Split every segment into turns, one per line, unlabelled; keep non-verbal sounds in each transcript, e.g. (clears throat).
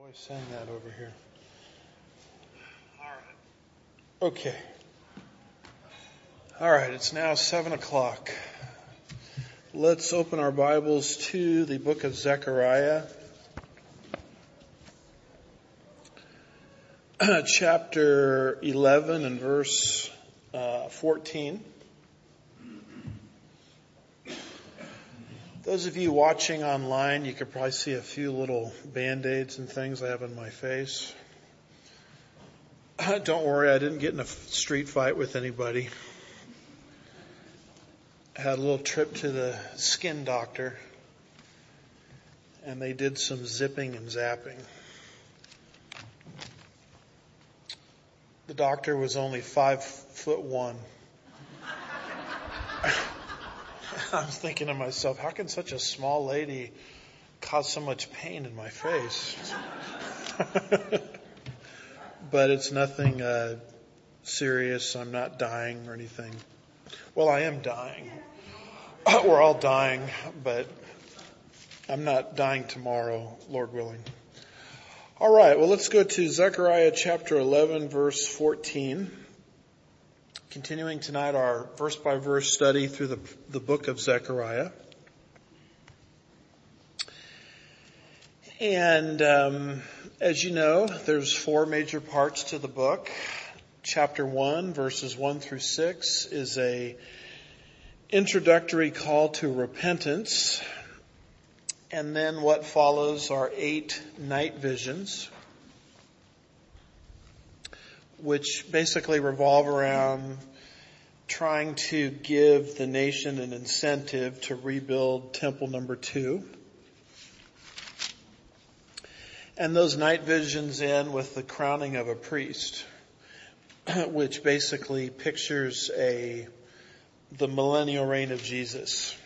Boy, send that over here. All right. Okay. All right, it's now seven o'clock. Let's open our Bibles to the book of Zechariah, (clears throat) chapter 11 and verse uh, 14. Those of you watching online, you could probably see a few little band-aids and things I have on my face. (clears throat) Don't worry, I didn't get in a street fight with anybody. I had a little trip to the skin doctor and they did some zipping and zapping. The doctor was only five foot one. (laughs) (laughs) I was thinking to myself, how can such a small lady cause so much pain in my face? (laughs) but it's nothing uh, serious. I'm not dying or anything. Well, I am dying. (laughs) We're all dying, but I'm not dying tomorrow, Lord willing. All right, well, let's go to Zechariah chapter 11, verse 14. Continuing tonight our verse by verse study through the, the book of Zechariah. And um, as you know, there's four major parts to the book. Chapter one, verses one through six, is a introductory call to repentance. And then what follows are eight night visions which basically revolve around trying to give the nation an incentive to rebuild temple number two. And those night visions end with the crowning of a priest, (clears throat) which basically pictures a, the millennial reign of Jesus.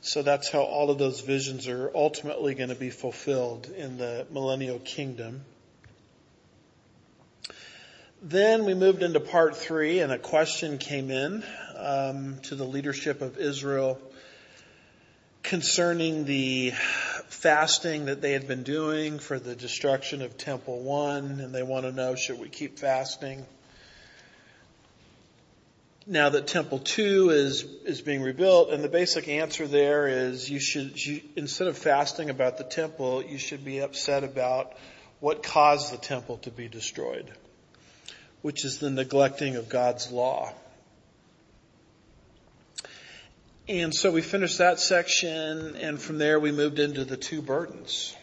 So that's how all of those visions are ultimately going to be fulfilled in the millennial kingdom. Then we moved into part three and a question came in um, to the leadership of Israel concerning the fasting that they had been doing for the destruction of temple one and they want to know should we keep fasting? Now that temple two is is being rebuilt and the basic answer there is you should you, instead of fasting about the temple you should be upset about what caused the temple to be destroyed which is the neglecting of God's law. And so we finished that section and from there we moved into the two burdens.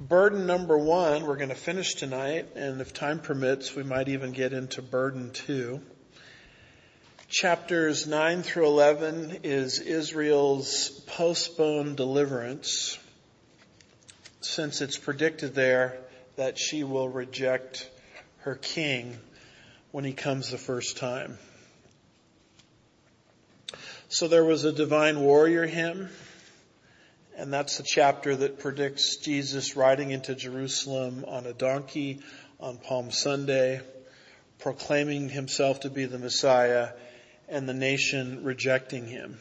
Burden number one, we're going to finish tonight and if time permits, we might even get into burden two. Chapters 9 through 11 is Israel's postponed deliverance since it's predicted there that she will reject her king when he comes the first time. So there was a divine warrior hymn, and that's the chapter that predicts Jesus riding into Jerusalem on a donkey on Palm Sunday, proclaiming himself to be the Messiah and the nation rejecting him.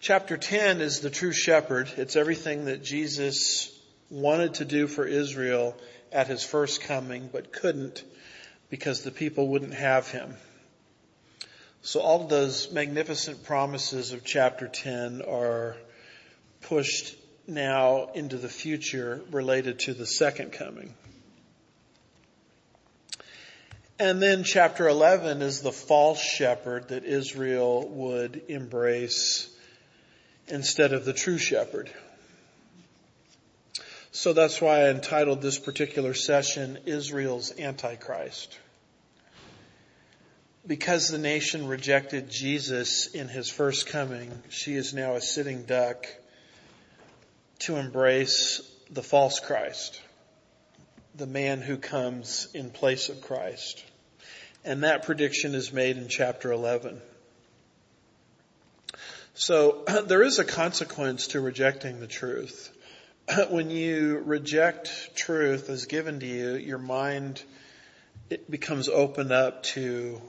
Chapter 10 is the true shepherd. It's everything that Jesus wanted to do for Israel at his first coming, but couldn't because the people wouldn't have him. So all of those magnificent promises of chapter 10 are pushed now into the future related to the second coming. And then chapter 11 is the false shepherd that Israel would embrace instead of the true shepherd. So that's why I entitled this particular session, Israel's Antichrist. Because the nation rejected Jesus in his first coming, she is now a sitting duck to embrace the false Christ, the man who comes in place of Christ. And that prediction is made in chapter 11. So (clears throat) there is a consequence to rejecting the truth. (clears throat) when you reject truth as given to you, your mind it becomes opened up to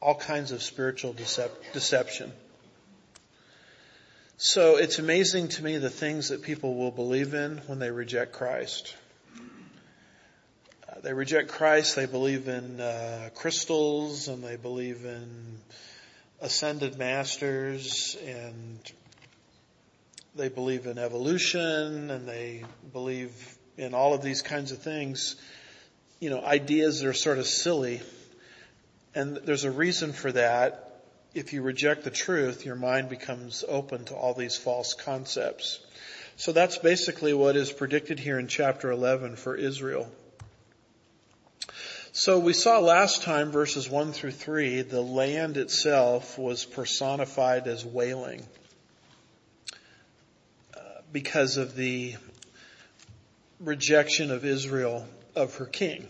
all kinds of spiritual decep- deception. So it's amazing to me the things that people will believe in when they reject Christ. Uh, they reject Christ, they believe in uh, crystals and they believe in ascended masters and they believe in evolution and they believe in all of these kinds of things. You know, ideas that are sort of silly. And there's a reason for that if you reject the truth, your mind becomes open to all these false concepts. So that's basically what is predicted here in chapter 11 for Israel. So we saw last time verses 1 through 3, the land itself was personified as wailing because of the rejection of Israel of her king.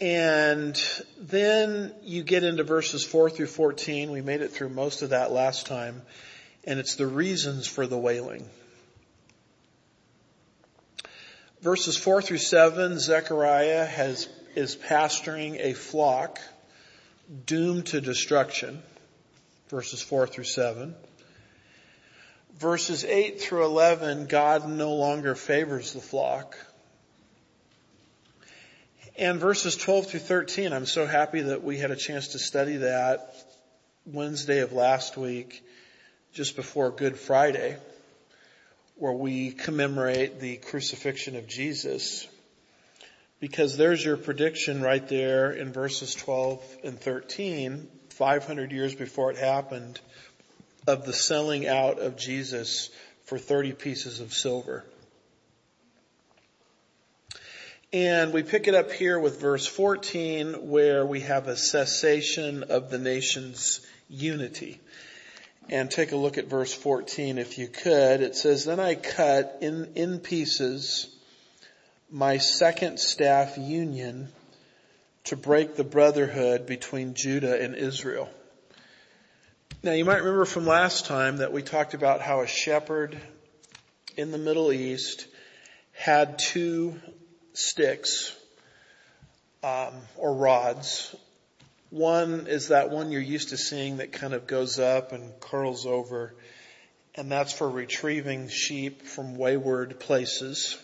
And then you get into verses 4 through 14. We made it through most of that last time. And it's the reasons for the wailing. Verses 4 through 7, Zechariah has, is pastoring a flock doomed to destruction. Verses 4 through 7. Verses 8 through 11, God no longer favors the flock. And verses 12 through 13, I'm so happy that we had a chance to study that Wednesday of last week, just before Good Friday, where we commemorate the crucifixion of Jesus. Because there's your prediction right there in verses 12 and 13, 500 years before it happened, of the selling out of Jesus for 30 pieces of silver. And we pick it up here with verse 14 where we have a cessation of the nation's unity. And take a look at verse 14 if you could. It says, then I cut in, in pieces my second staff union to break the brotherhood between Judah and Israel. Now you might remember from last time that we talked about how a shepherd in the Middle East had two sticks um, or rods. One is that one you're used to seeing that kind of goes up and curls over, and that's for retrieving sheep from wayward places.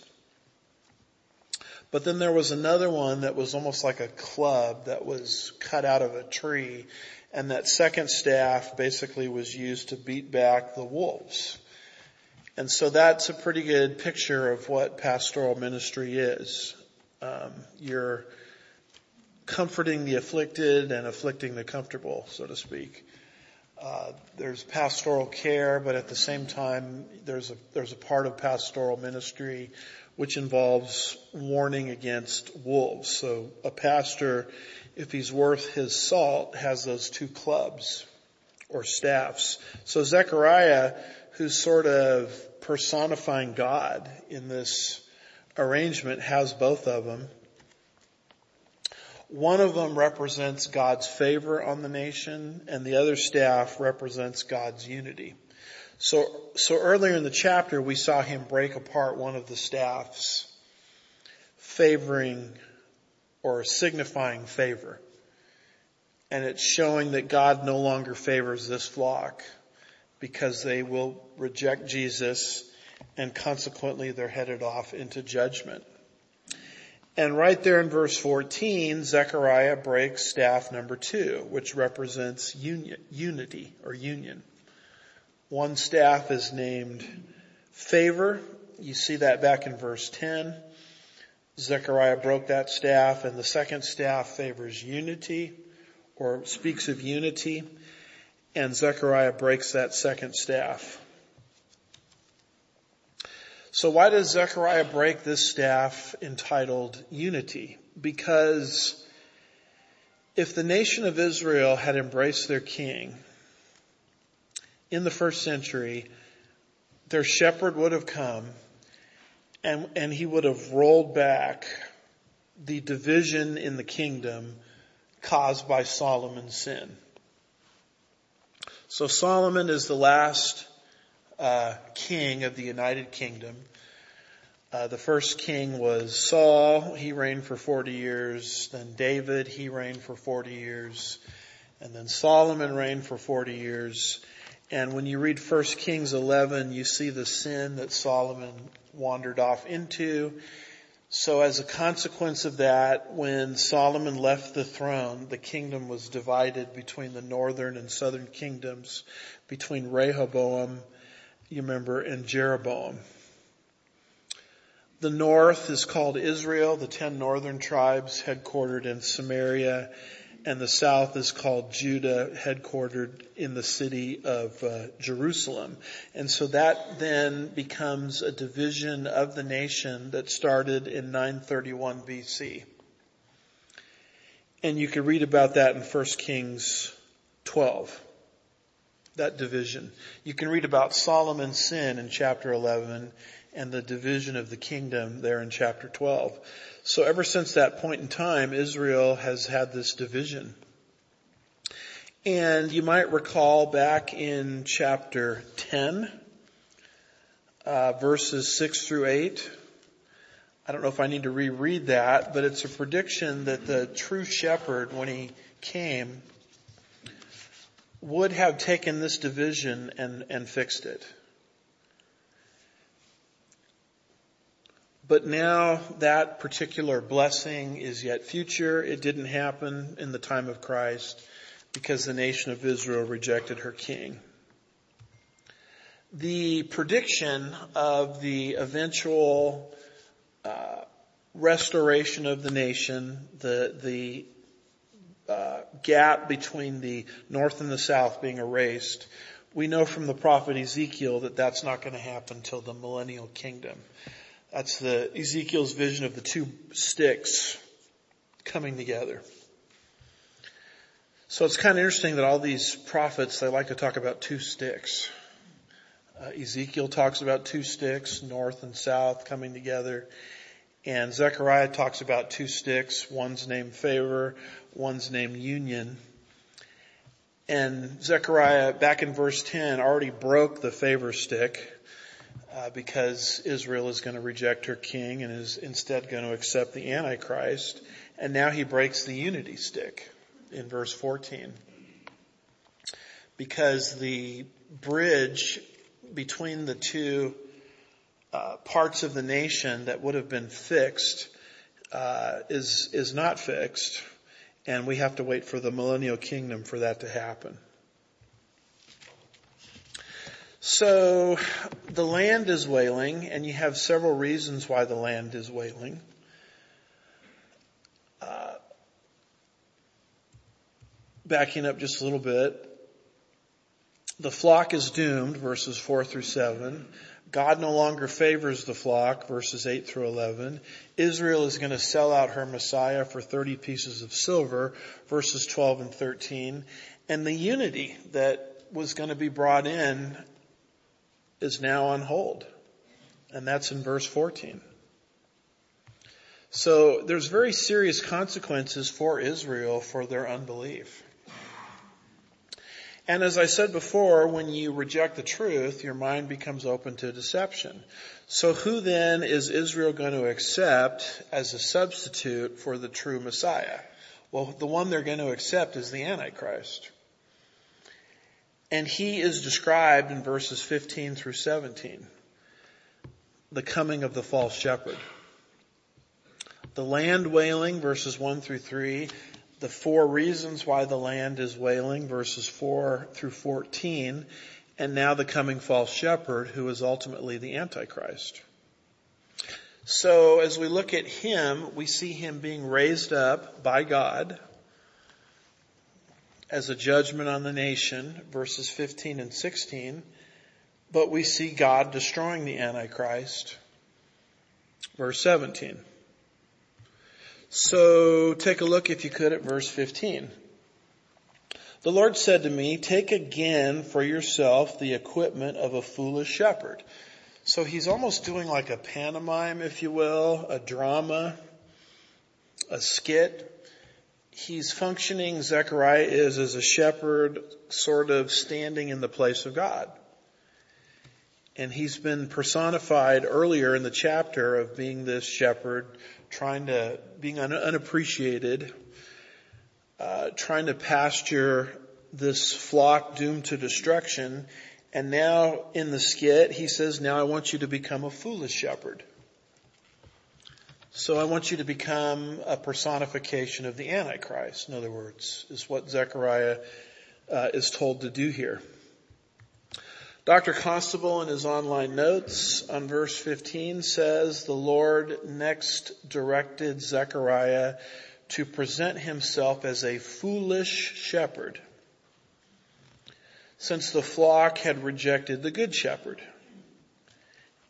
But then there was another one that was almost like a club that was cut out of a tree, and that second staff basically was used to beat back the wolves. And so that's a pretty good picture of what pastoral ministry is. Um, you're comforting the afflicted and afflicting the comfortable, so to speak. Uh, there's pastoral care, but at the same time, there's a there's a part of pastoral ministry which involves warning against wolves. So a pastor, if he's worth his salt, has those two clubs or staffs. So Zechariah, who's sort of personifying God in this arrangement has both of them. One of them represents God's favor on the nation and the other staff represents God's unity. So, so earlier in the chapter we saw him break apart one of the staffs favoring or signifying favor. And it's showing that God no longer favors this flock because they will reject Jesus and consequently they're headed off into judgment. And right there in verse 14, Zechariah breaks staff number two, which represents unity or union. One staff is named favor. You see that back in verse 10. Zechariah broke that staff and the second staff favors unity or speaks of unity and Zechariah breaks that second staff. So why does Zechariah break this staff entitled unity? Because if the nation of Israel had embraced their king in the first century, their shepherd would have come and, and he would have rolled back the division in the kingdom caused by Solomon's sin. So Solomon is the last uh, king of the United Kingdom. Uh, the first king was Saul. He reigned for 40 years. Then David, he reigned for 40 years. And then Solomon reigned for 40 years. And when you read 1 Kings 11, you see the sin that Solomon wandered off into. So as a consequence of that, when Solomon left the throne, the kingdom was divided between the northern and southern kingdoms, between Rehoboam, you remember, and Jeroboam. The north is called Israel, the ten northern tribes headquartered in Samaria, and the south is called Judah, headquartered in the city of uh, Jerusalem. And so that then becomes a division of the nation that started in 931 BC. And you can read about that in 1 Kings 12 that division. You can read about Solomon's sin in chapter 11 and the division of the kingdom there in chapter 12. So ever since that point in time, Israel has had this division. And you might recall back in chapter 10, uh, verses 6 through 8. I don't know if I need to reread that, but it's a prediction that the true shepherd, when he came, would have taken this division and, and fixed it. But now that particular blessing is yet future. It didn't happen in the time of Christ because the nation of Israel rejected her king. The prediction of the eventual uh, restoration of the nation, the the uh, gap between the north and the south being erased, we know from the prophet Ezekiel that that's not going to happen until the millennial kingdom. That's the Ezekiel's vision of the two sticks coming together. So it's kind of interesting that all these prophets, they like to talk about two sticks. Uh, Ezekiel talks about two sticks, north and south coming together. And Zechariah talks about two sticks. One's named favor, one's named union. And Zechariah, back in verse 10, already broke the favor stick uh, because Israel is going to reject her king and is instead going to accept the Antichrist. And now he breaks the unity stick in verse 14. Because the bridge between the two uh, parts of the nation that would have been fixed uh, is is not fixed, and we have to wait for the millennial kingdom for that to happen. So the land is wailing, and you have several reasons why the land is wailing. Uh, backing up just a little bit, the flock is doomed, verses 4 through 7. God no longer favors the flock, verses 8 through 11. Israel is going to sell out her Messiah for 30 pieces of silver, verses 12 and 13. And the unity that was going to be brought in is now on hold. And that's in verse 14. So there's very serious consequences for Israel for their unbelief. And as I said before, when you reject the truth, your mind becomes open to deception. So who then is Israel going to accept as a substitute for the true Messiah? Well, the one they're going to accept is the Antichrist. And he is described in verses 15 through 17. The coming of the false shepherd. The land wailing, verses 1 through 3. The four reasons why the land is wailing, verses 4 through 14. And now the coming false shepherd, who is ultimately the Antichrist. So as we look at him, we see him being raised up by God as a judgment on the nation, verses 15 and 16, but we see God destroying the Antichrist, verse 17. So take a look, if you could, at verse 15. The Lord said to me, take again for yourself the equipment of a foolish shepherd. So he's almost doing like a pantomime, if you will, a drama, a skit he's functioning, Zechariah is as a shepherd, sort of standing in the place of God. And he's been personified earlier in the chapter of being this shepherd, trying to, being un- unappreciated, uh, trying to pasture this flock doomed to destruction. And now in the skit, he says, now I want you to become a foolish shepherd. So I want you to become a personification of the Antichrist, in other words, is what Zechariah uh, is told to do here. Dr. Constable in his online notes on verse 15 says, the Lord next directed Zechariah to present himself as a foolish shepherd since the flock had rejected the good shepherd.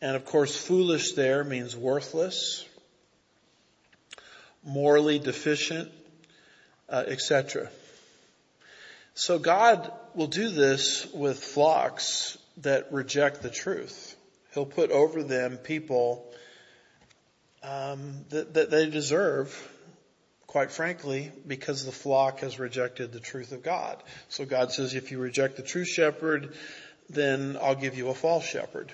And of course, foolish there means worthless, morally deficient, uh, etc. So God will do this with flocks that reject the truth. He'll put over them people um, that, that they deserve quite frankly, because the flock has rejected the truth of God. So God says, if you reject the true shepherd, then I'll give you a false shepherd.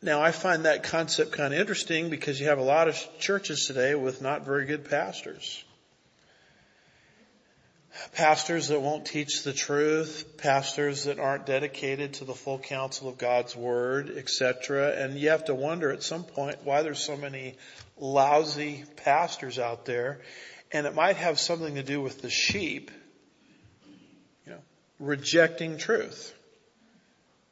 Now I find that concept kind of interesting because you have a lot of churches today with not very good pastors. Pastors that won't teach the truth, pastors that aren't dedicated to the full counsel of God's word, etc. And you have to wonder at some point why there's so many lousy pastors out there, and it might have something to do with the sheep, you know, rejecting truth.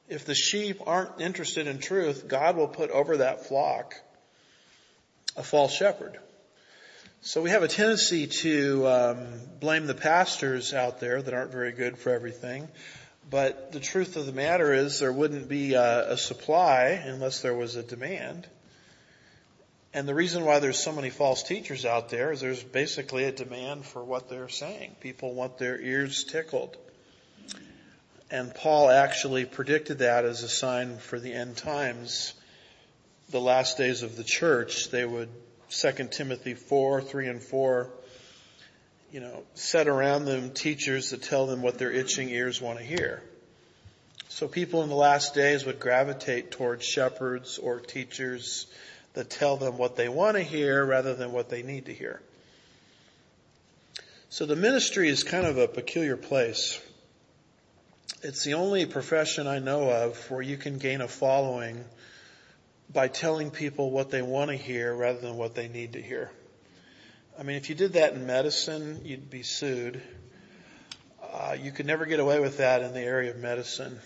If the sheep aren't interested in truth, God will put over that flock a false shepherd. So we have a tendency to um, blame the pastors out there that aren't very good for everything. But the truth of the matter is there wouldn't be a, a supply unless there was a demand. And the reason why there's so many false teachers out there is there's basically a demand for what they're saying. People want their ears tickled. And Paul actually predicted that as a sign for the end times, the last days of the church. They would, 2 Timothy 4, 3 and 4, you know, set around them teachers that tell them what their itching ears want to hear. So people in the last days would gravitate towards shepherds or teachers that tell them what they want to hear rather than what they need to hear. So the ministry is kind of a peculiar place. It's the only profession I know of where you can gain a following by telling people what they want to hear rather than what they need to hear. I mean, if you did that in medicine, you'd be sued. Uh, you could never get away with that in the area of medicine.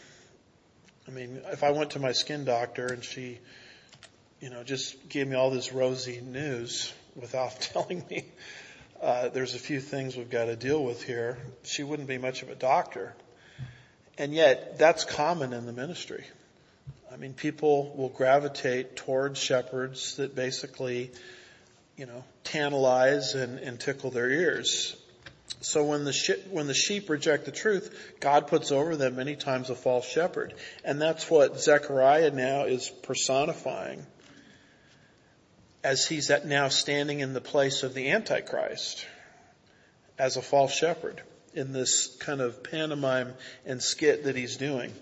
I mean, if I went to my skin doctor and she you know, just gave me all this rosy news without (laughs) telling me uh, there's a few things we've got to deal with here. She wouldn't be much of a doctor. And yet, that's common in the ministry. I mean, people will gravitate towards shepherds that basically, you know, tantalize and, and tickle their ears. So when the, when the sheep reject the truth, God puts over them many times a false shepherd. And that's what Zechariah now is personifying as he's now standing in the place of the Antichrist as a false shepherd in this kind of pantomime and skit that he's doing.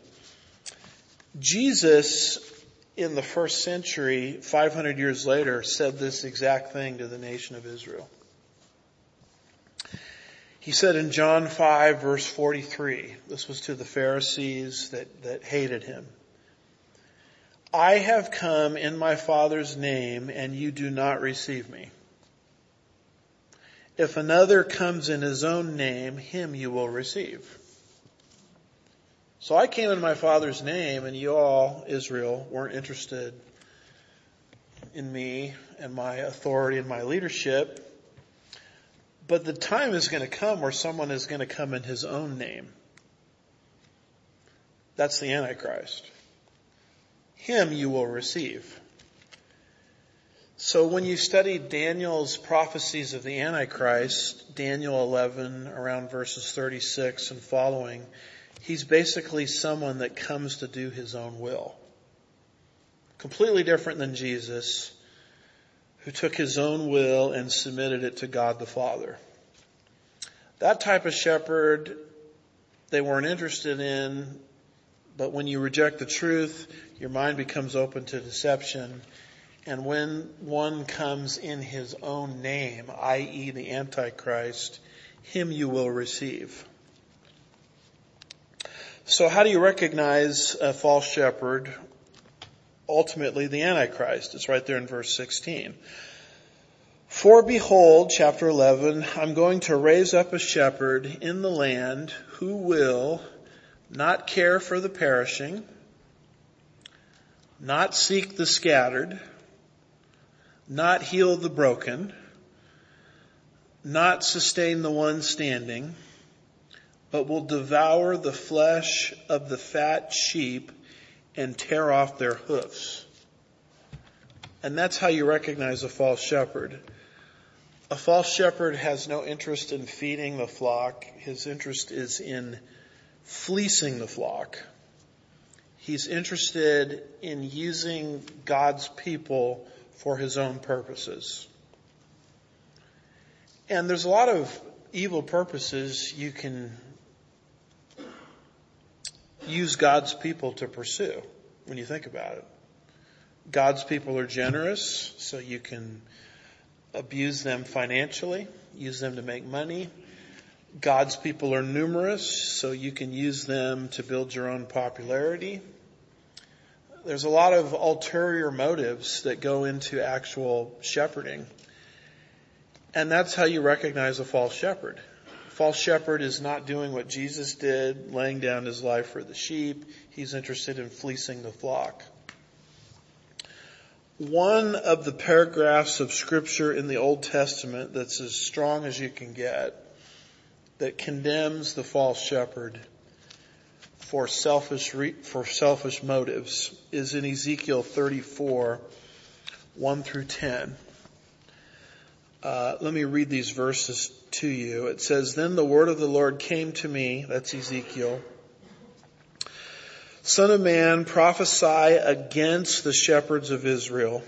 Jesus in the first century, 500 years later, said this exact thing to the nation of Israel. He said in John 5 verse 43, this was to the Pharisees that, that hated him. I have come in my Father's name and you do not receive me. If another comes in his own name, him you will receive. So I came in my Father's name and you all, Israel, weren't interested in me and my authority and my leadership. But the time is going to come where someone is going to come in his own name. That's the Antichrist him you will receive. So when you study Daniel's prophecies of the Antichrist, Daniel 11 around verses 36 and following, he's basically someone that comes to do his own will. Completely different than Jesus, who took his own will and submitted it to God the Father. That type of shepherd they weren't interested in, but when you reject the truth, your mind becomes open to deception. And when one comes in his own name, i.e. the Antichrist, him you will receive. So how do you recognize a false shepherd? Ultimately, the Antichrist. It's right there in verse 16. For behold, chapter 11, I'm going to raise up a shepherd in the land who will not care for the perishing, not seek the scattered, not heal the broken, not sustain the one standing, but will devour the flesh of the fat sheep and tear off their hoofs. And that's how you recognize a false shepherd. A false shepherd has no interest in feeding the flock. His interest is in fleecing the flock. He's interested in using God's people for his own purposes. And there's a lot of evil purposes you can use God's people to pursue when you think about it. God's people are generous, so you can abuse them financially, use them to make money. God's people are numerous, so you can use them to build your own popularity. There's a lot of ulterior motives that go into actual shepherding. And that's how you recognize a false shepherd. A False shepherd is not doing what Jesus did, laying down his life for the sheep. He's interested in fleecing the flock. One of the paragraphs of scripture in the Old Testament that's as strong as you can get that condemns the false shepherd for selfish, for selfish motives is in Ezekiel 34, 1 through 10. Uh, let me read these verses to you. It says, Then the word of the Lord came to me, that's Ezekiel. Son of man, prophesy against the shepherds of Israel.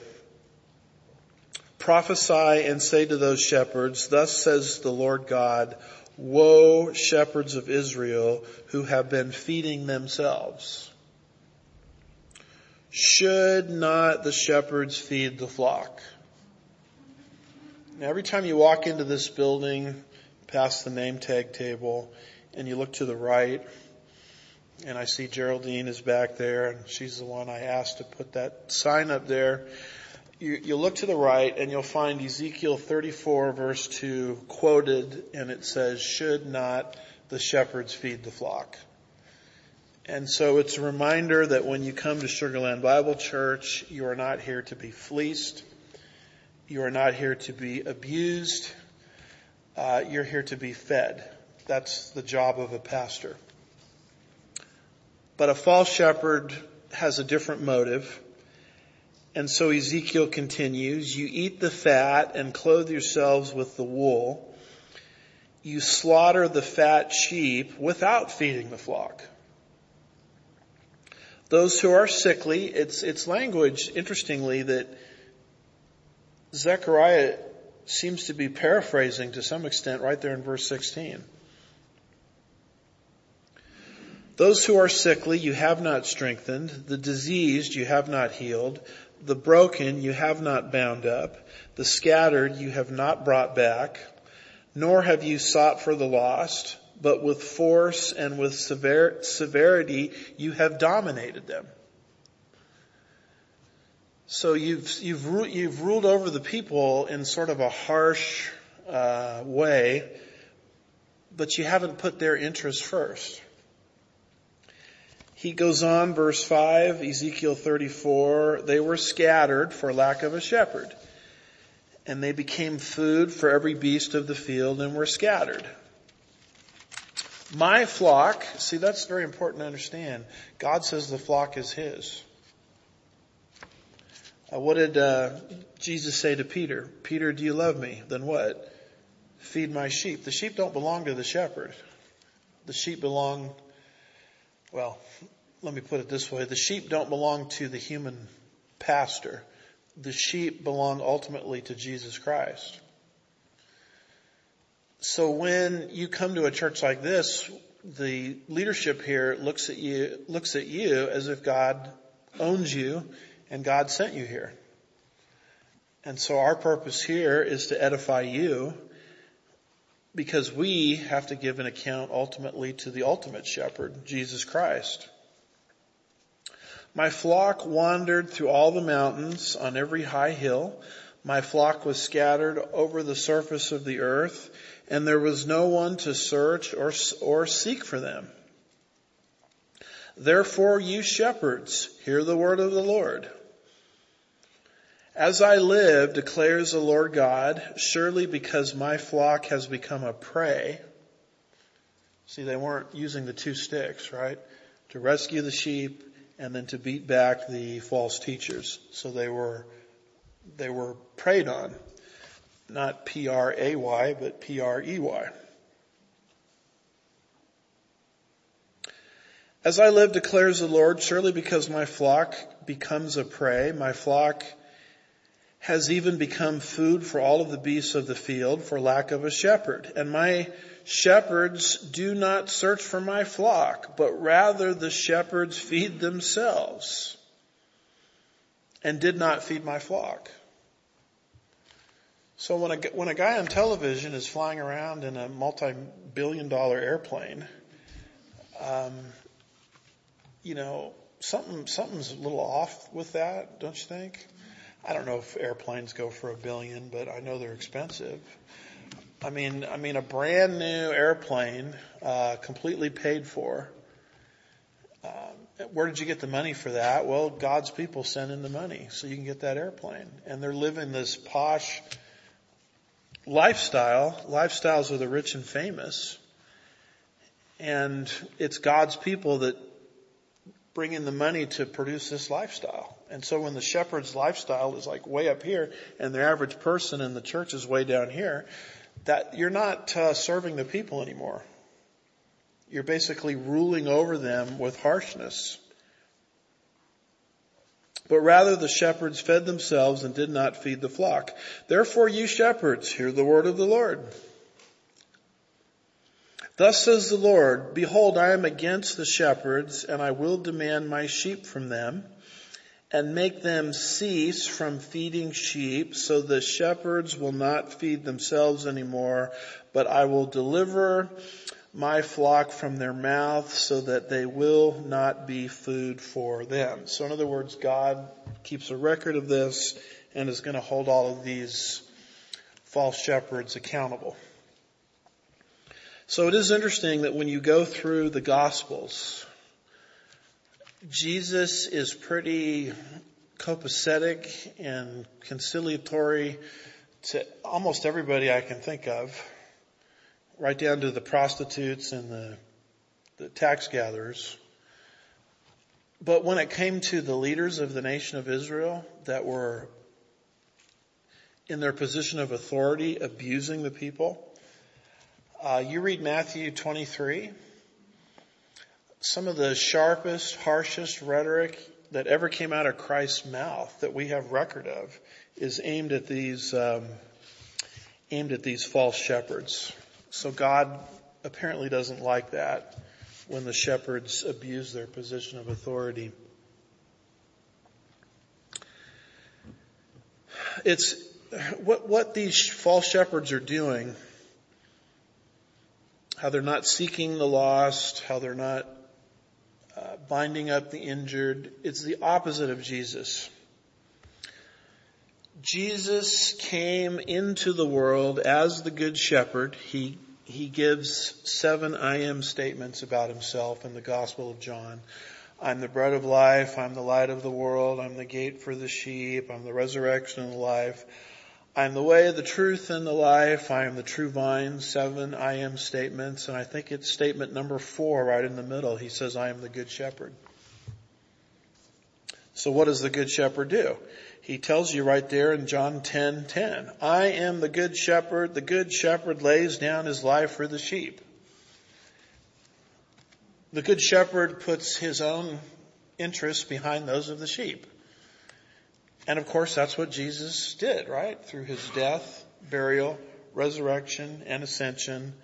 Prophesy and say to those shepherds, Thus says the Lord God, Woe, shepherds of Israel, who have been feeding themselves. Should not the shepherds feed the flock? Now, every time you walk into this building, past the name tag table, and you look to the right, and I see Geraldine is back there, and she's the one I asked to put that sign up there. You, look to the right, and you'll find Ezekiel 34 verse 2 quoted, and it says, should not the shepherds feed the flock? And so it's a reminder that when you come to Sugar Land Bible Church, you are not here to be fleeced. You are not here to be abused. Uh, you're here to be fed. That's the job of a pastor. But a false shepherd has a different motive. And so Ezekiel continues, you eat the fat and clothe yourselves with the wool. You slaughter the fat sheep without feeding the flock. Those who are sickly, it's, it's language, interestingly, that Zechariah seems to be paraphrasing to some extent right there in verse 16. Those who are sickly you have not strengthened, the diseased you have not healed, the broken you have not bound up, the scattered you have not brought back, nor have you sought for the lost, but with force and with sever- severity you have dominated them. So you've, you've, you've ruled over the people in sort of a harsh uh, way, but you haven't put their interests first. He goes on, verse 5, Ezekiel 34, they were scattered for lack of a shepherd, and they became food for every beast of the field and were scattered. My flock, see that's very important to understand. God says the flock is His. Uh, what did uh, Jesus say to Peter? Peter, do you love me? Then what? Feed my sheep. The sheep don't belong to the shepherd. The sheep belong, well, let me put it this way. The sheep don't belong to the human pastor. The sheep belong ultimately to Jesus Christ. So when you come to a church like this, the leadership here looks at you, looks at you as if God owns you and God sent you here. And so our purpose here is to edify you because we have to give an account ultimately to the ultimate shepherd, Jesus Christ. My flock wandered through all the mountains on every high hill. My flock was scattered over the surface of the earth and there was no one to search or, or seek for them. Therefore you shepherds, hear the word of the Lord. As I live, declares the Lord God, surely because my flock has become a prey. See, they weren't using the two sticks, right? To rescue the sheep and then to beat back the false teachers. So they were, they were preyed on. Not P-R-A-Y, but P-R-E-Y. As I live, declares the Lord, surely because my flock becomes a prey, my flock has even become food for all of the beasts of the field for lack of a shepherd. And my shepherds do not search for my flock, but rather the shepherds feed themselves and did not feed my flock. So when a, when a guy on television is flying around in a multi-billion dollar airplane, um, you know, something, something's a little off with that, don't you think? I don't know if airplanes go for a billion, but I know they're expensive. I mean, I mean, a brand new airplane, uh, completely paid for. Uh, where did you get the money for that? Well, God's people sent in the money so you can get that airplane. And they're living this posh lifestyle. Lifestyles of the rich and famous. And it's God's people that bring in the money to produce this lifestyle. And so when the shepherd's lifestyle is like way up here and the average person in the church is way down here, that you're not uh, serving the people anymore. You're basically ruling over them with harshness. But rather the shepherds fed themselves and did not feed the flock. Therefore you shepherds, hear the word of the Lord. Thus says the Lord, behold, I am against the shepherds and I will demand my sheep from them and make them cease from feeding sheep so the shepherds will not feed themselves anymore, but I will deliver my flock from their mouth so that they will not be food for them. So in other words, God keeps a record of this and is going to hold all of these false shepherds accountable. So it is interesting that when you go through the gospels, Jesus is pretty copacetic and conciliatory to almost everybody I can think of right down to the prostitutes and the, the tax gatherers. But when it came to the leaders of the nation of Israel that were in their position of authority abusing the people, uh, you read Matthew 23, some of the sharpest, harshest rhetoric that ever came out of Christ's mouth that we have record of is aimed at these um, aimed at these false shepherds. So God apparently doesn't like that when the shepherds abuse their position of authority. It's what, what these false shepherds are doing, how they're not seeking the lost, how they're not uh, binding up the injured. It's the opposite of Jesus. Jesus came into the world as the good shepherd. He, he gives seven I am statements about himself in the Gospel of John. I'm the bread of life. I'm the light of the world. I'm the gate for the sheep. I'm the resurrection and the life. I'm the way, the truth, and the life. I am the true vine. Seven I am statements. And I think it's statement number four right in the middle. He says, I am the good shepherd. So what does the good shepherd do? He tells you right there in John 10, 10, I am the good shepherd. The good shepherd lays down his life for the sheep. The good shepherd puts his own interests behind those of the sheep. And of course, that's what Jesus did, right? Through his death, burial, resurrection, and ascension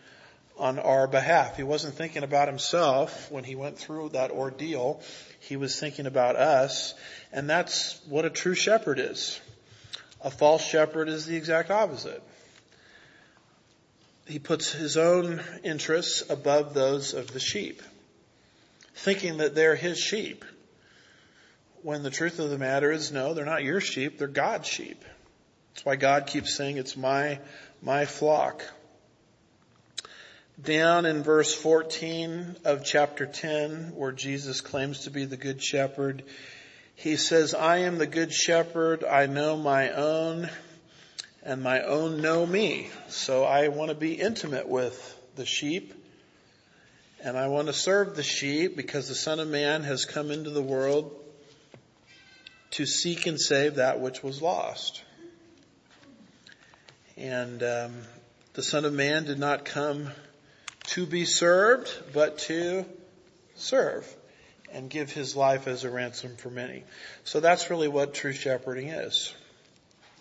on our behalf. He wasn't thinking about himself when he went through that ordeal. He was thinking about us. And that's what a true shepherd is. A false shepherd is the exact opposite. he puts his own interests above those of the sheep, thinking that they're his sheep. When the truth of the matter is no, they're not your sheep, they're God's sheep. That's why God keeps saying it's my, my flock. Down in verse 14 of chapter 10, where Jesus claims to be the good shepherd, he says, I am the good shepherd, I know my own, and my own know me. So I want to be intimate with the sheep, and I want to serve the sheep because the Son of Man has come into the world to seek and save that which was lost. And um, the Son of Man did not come to be served, but to serve and give his life as a ransom for many. So that's really what true shepherding is.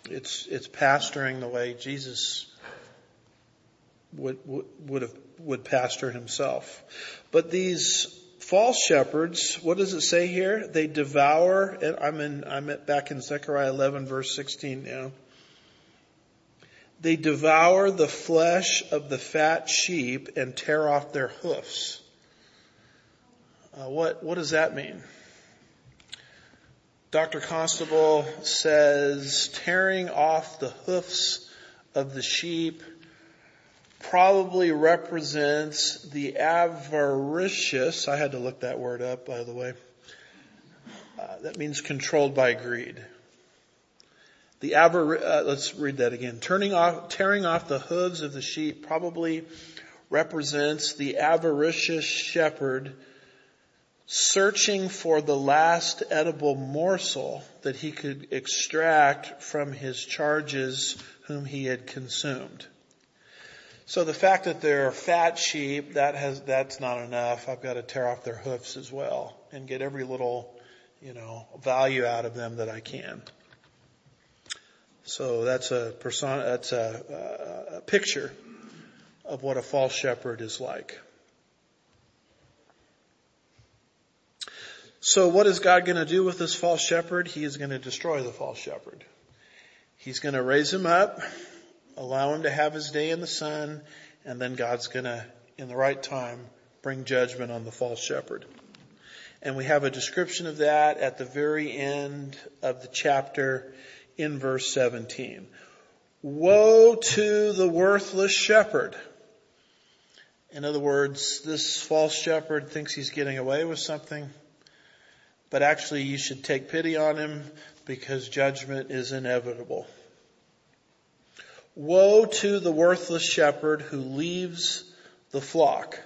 It's, it's pastoring the way Jesus would, would, would have, would pastor himself. But these false shepherds, what does it say here? They devour, I'm in, I'm at, back in Zechariah 11 verse 16 now. They devour the flesh of the fat sheep and tear off their hoofs. Uh, what, what does that mean? Dr. Constable says tearing off the hoofs of the sheep probably represents the avaricious, I had to look that word up by the way. Uh, that means controlled by greed. The avar- uh, let's read that again. Turning off, tearing off the hooves of the sheep probably represents the avaricious shepherd searching for the last edible morsel that he could extract from his charges whom he had consumed. So the fact that they're fat sheep, that has, that's not enough. I've got to tear off their hoofs as well and get every little, you know, value out of them that I can. So that's a persona, that's a, a picture of what a false shepherd is like. So what is God going to do with this false shepherd? He is going to destroy the false shepherd. He's going to raise him up, allow him to have his day in the sun, and then God's to, in the right time, bring judgment on the false shepherd. And we have a description of that at the very end of the chapter in verse 17. Woe to the worthless shepherd. In other words, this false shepherd thinks he's getting away with something, but actually you should take pity on him because judgment is inevitable. Woe to the worthless shepherd who leaves the flock.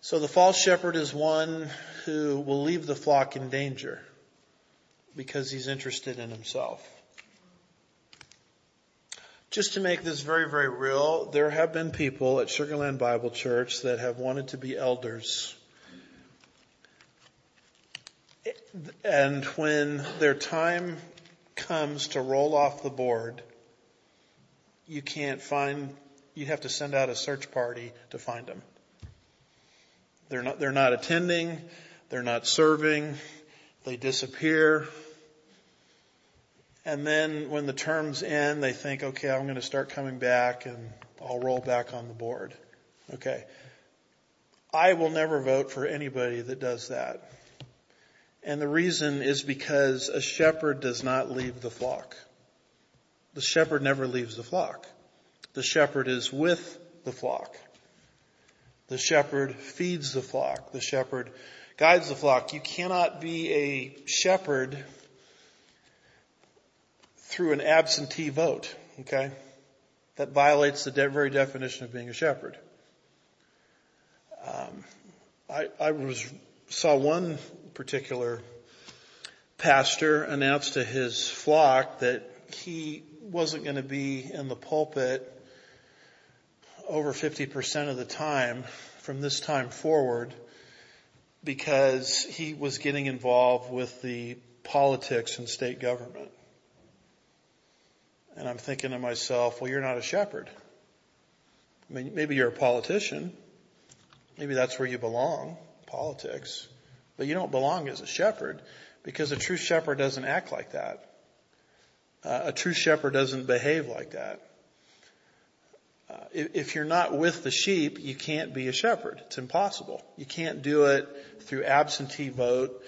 So the false shepherd is one who will leave the flock in danger because he's interested in himself. Just to make this very, very real, there have been people at Sugar Land Bible Church that have wanted to be elders. And when their time comes to roll off the board, you can't find, you have to send out a search party to find them. They're not, they're not attending, they're not serving, they disappear. And then when the terms end, they think, okay, I'm going to start coming back and I'll roll back on the board. Okay. I will never vote for anybody that does that. And the reason is because a shepherd does not leave the flock. The shepherd never leaves the flock. The shepherd is with the flock. The shepherd feeds the flock. The shepherd guides the flock. You cannot be a shepherd through an absentee vote. Okay? That violates the de- very definition of being a shepherd. Um, I, I was saw one particular pastor announced to his flock that he wasn't going to be in the pulpit over 50% of the time from this time forward because he was getting involved with the politics and state government. And I'm thinking to myself, well, you're not a shepherd. I mean, maybe you're a politician. Maybe that's where you belong, politics. But you don't belong as a shepherd because a true shepherd doesn't act like that. Uh, a true shepherd doesn't behave like that. uh, if you're not with the sheep, you can't be a shepherd. It's impossible. You can't do it through absentee vote,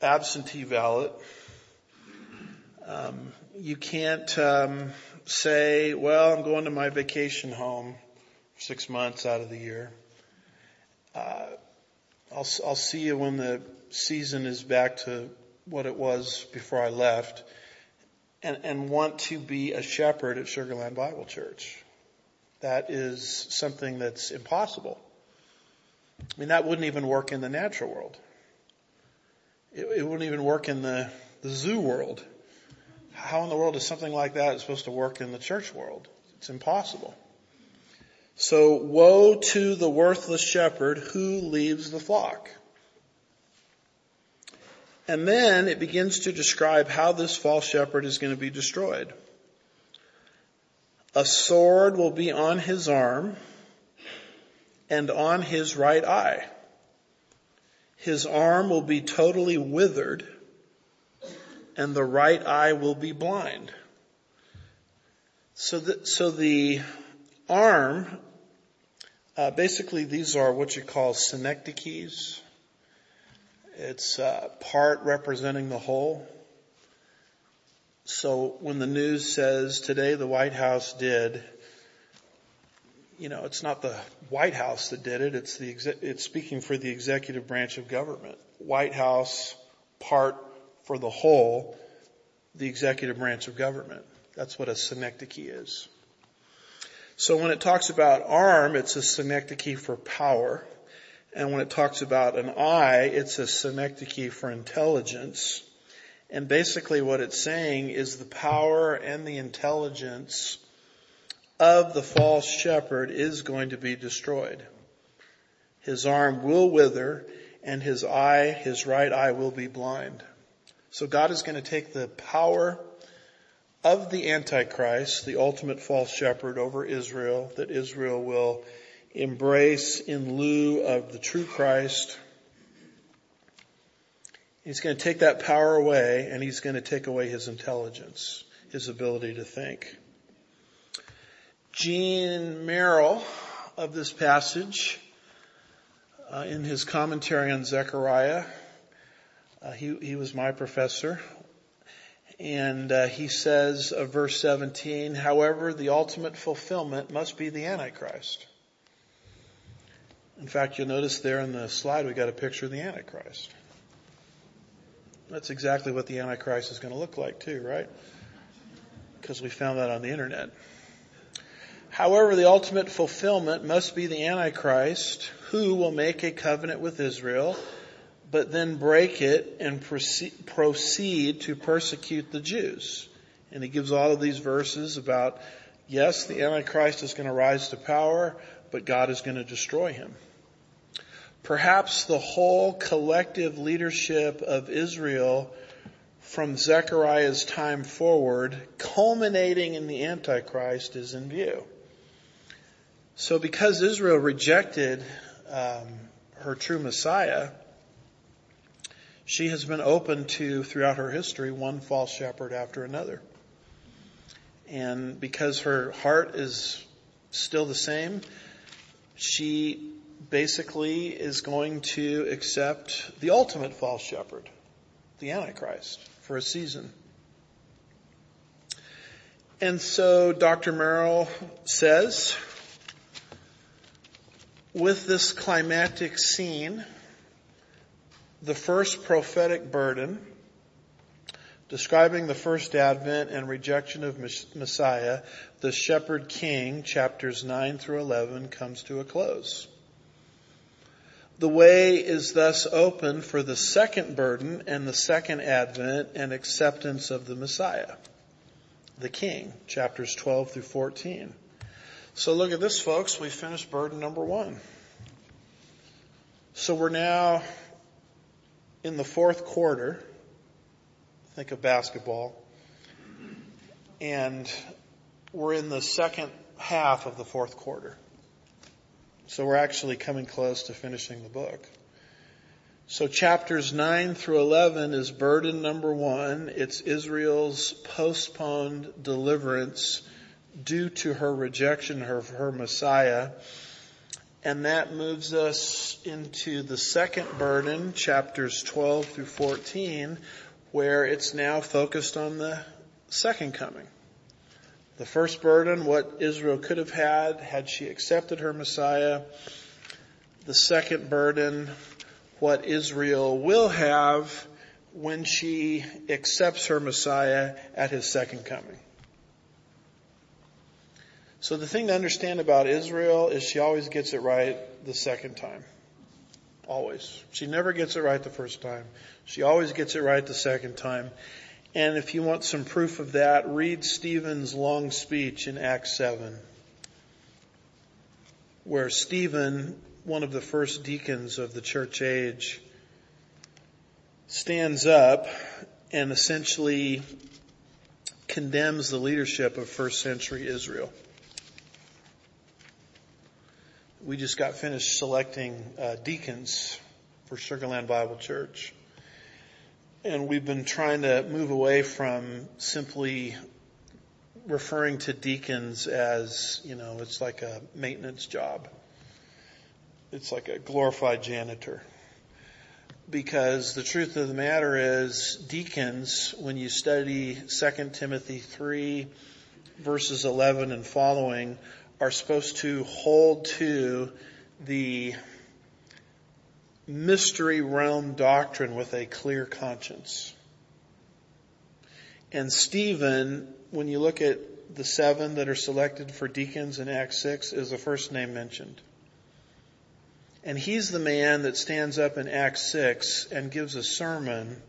absentee ballot. Um, you can't um, say, "Well, I'm going to my vacation home six months out of the year. Uh, I'll I'll see you when the season is back to what it was before I left." And, and want to be a shepherd at Sugar Land Bible Church. That is something that's impossible. I mean, that wouldn't even work in the natural world. It, it wouldn't even work in the, the zoo world. How in the world is something like that supposed to work in the church world? It's impossible. So woe to the worthless shepherd who leaves the flock. And then it begins to describe how this false shepherd is going to be destroyed. A sword will be on his arm and on his right eye. His arm will be totally withered and the right eye will be blind. So the, so the arm, uh, basically these are what you call synecdoches. It's uh, part representing the whole. So when the news says today the White House did, you know, it's not the White House that did it. It's the it's speaking for the executive branch of government. White House part for the whole, the executive branch of government. That's what a synecdoche is. So when it talks about arm, it's a synecdoche for power. And when it talks about an eye, it's a synecdoche for intelligence. And basically what it's saying is the power and the intelligence of the false shepherd is going to be destroyed. His arm will wither and his eye, his right eye will be blind. So God is going to take the power of the Antichrist, the ultimate false shepherd over Israel, that Israel will embrace in lieu of the true Christ He's going to take that power away and he's going to take away his intelligence, his ability to think. Gene Merrill of this passage, uh, in his commentary on Zechariah, uh, he, he was my professor, and uh, he says of verse 17, however, the ultimate fulfillment must be the Antichrist. In fact, you'll notice there in the slide we got a picture of the Antichrist. That's exactly what the Antichrist is going to look like too, right? Because we found that on the internet. However, the ultimate fulfillment must be the Antichrist who will make a covenant with Israel, but then break it and proceed to persecute the Jews. And he gives all of these verses about, yes, the Antichrist is going to rise to power, but God is going to destroy him. Perhaps the whole collective leadership of Israel from Zechariah's time forward, culminating in the Antichrist, is in view. So because Israel rejected um, her true Messiah, she has been open to, throughout her history, one false shepherd after another. And because her heart is still the same, she basically is going to accept the ultimate false shepherd, the Antichrist, for a season. And so Dr. Merrill says, with this climactic scene, the first prophetic burden, describing the first advent and rejection of Messiah, the shepherd king, chapters 9 through 11, comes to a close. The way is thus open for the second burden and the second advent and acceptance of the Messiah, the King, chapters 12 through 14. So look at this folks, we finished burden number one. So we're now in the fourth quarter. Think of basketball. And we're in the second half of the fourth quarter. So we're actually coming close to finishing the book. So chapters 9 through 11 is burden number one. It's Israel's postponed deliverance due to her rejection of her Messiah. And that moves us into the second burden, chapters 12 through 14, where it's now focused on the second coming. The first burden, what Israel could have had had she accepted her Messiah. The second burden, what Israel will have when she accepts her Messiah at his second coming. So the thing to understand about Israel is she always gets it right the second time. Always. She never gets it right the first time. She always gets it right the second time. And if you want some proof of that, read Stephen's long speech in Acts 7, where Stephen, one of the first deacons of the church age, stands up and essentially condemns the leadership of first century Israel. We just got finished selecting uh, deacons for Sugar Land Bible Church. And we've been trying to move away from simply referring to deacons as, you know, it's like a maintenance job. It's like a glorified janitor. Because the truth of the matter is, deacons, when you study 2 Timothy 3 verses 11 and following, are supposed to hold to the mystery realm doctrine with a clear conscience. And Stephen, when you look at the seven that are selected for deacons in Acts 6, is the first name mentioned. And he's the man that stands up in Acts 6 and gives a sermon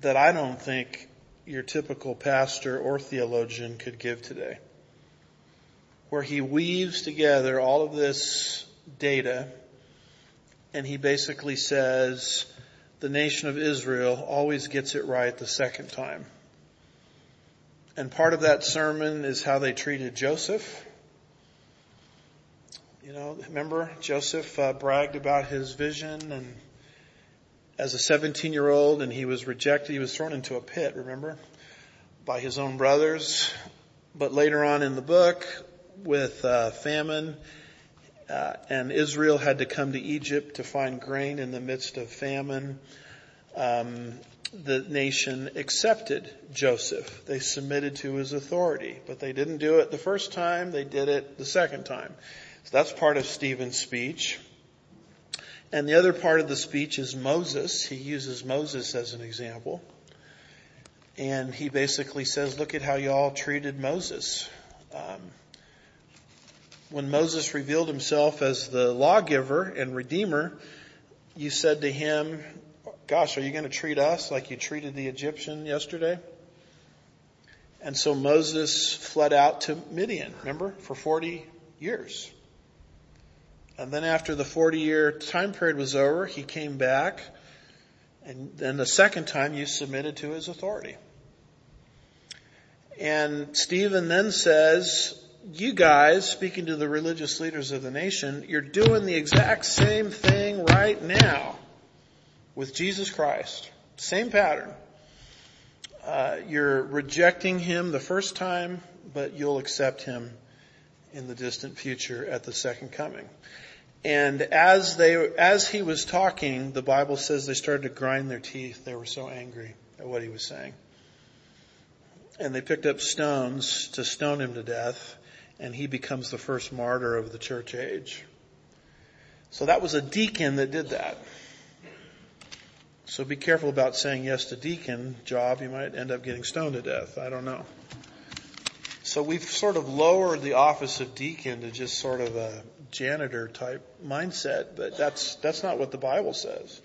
that I don't think your typical pastor or theologian could give today. Where he weaves together all of this data and he basically says the nation of Israel always gets it right the second time. And part of that sermon is how they treated Joseph. You know, remember Joseph uh, bragged about his vision and as a 17 year old and he was rejected. He was thrown into a pit, remember, by his own brothers. But later on in the book with uh, famine, uh, and Israel had to come to Egypt to find grain in the midst of famine. Um, the nation accepted Joseph. They submitted to his authority, but they didn't do it the first time. They did it the second time. So that's part of Stephen's speech. And the other part of the speech is Moses. He uses Moses as an example. And he basically says, look at how y'all treated Moses. Um, when Moses revealed himself as the lawgiver and redeemer, you said to him, gosh, are you going to treat us like you treated the Egyptian yesterday? And so Moses fled out to Midian, remember, for 40 years. And then after the 40 year time period was over, he came back. And then the second time you submitted to his authority. And Stephen then says, you guys, speaking to the religious leaders of the nation, you're doing the exact same thing right now with Jesus Christ. Same pattern. Uh, you're rejecting him the first time, but you'll accept him in the distant future at the second coming. And as they, as he was talking, the Bible says they started to grind their teeth. They were so angry at what he was saying. And they picked up stones to stone him to death and he becomes the first martyr of the church age. So that was a deacon that did that. So be careful about saying yes to deacon job. You might end up getting stoned to death. I don't know. So we've sort of lowered the office of deacon to just sort of a janitor type mindset, but that's, that's not what the Bible says.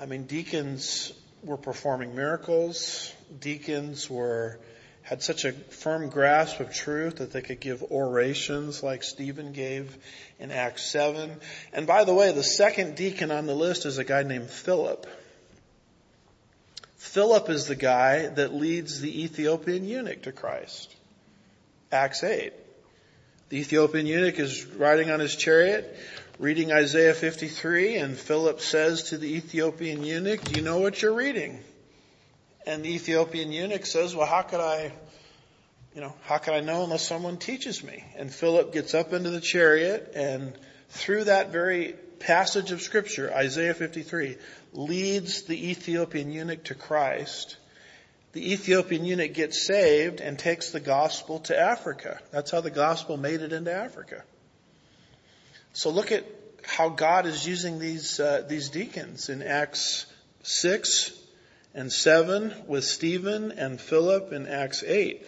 I mean, deacons were performing miracles. Deacons were had such a firm grasp of truth that they could give orations like Stephen gave in Acts 7. And by the way, the second deacon on the list is a guy named Philip. Philip is the guy that leads the Ethiopian eunuch to Christ. Acts 8. The Ethiopian eunuch is riding on his chariot, reading Isaiah 53, and Philip says to the Ethiopian eunuch, do you know what you're reading? And the Ethiopian eunuch says, well, how could I you know, how can I know unless someone teaches me? And Philip gets up into the chariot and through that very passage of scripture, Isaiah 53, leads the Ethiopian eunuch to Christ. The Ethiopian eunuch gets saved and takes the gospel to Africa. That's how the gospel made it into Africa. So look at how God is using these uh, these deacons in Acts six and seven with Stephen and Philip in Acts eight.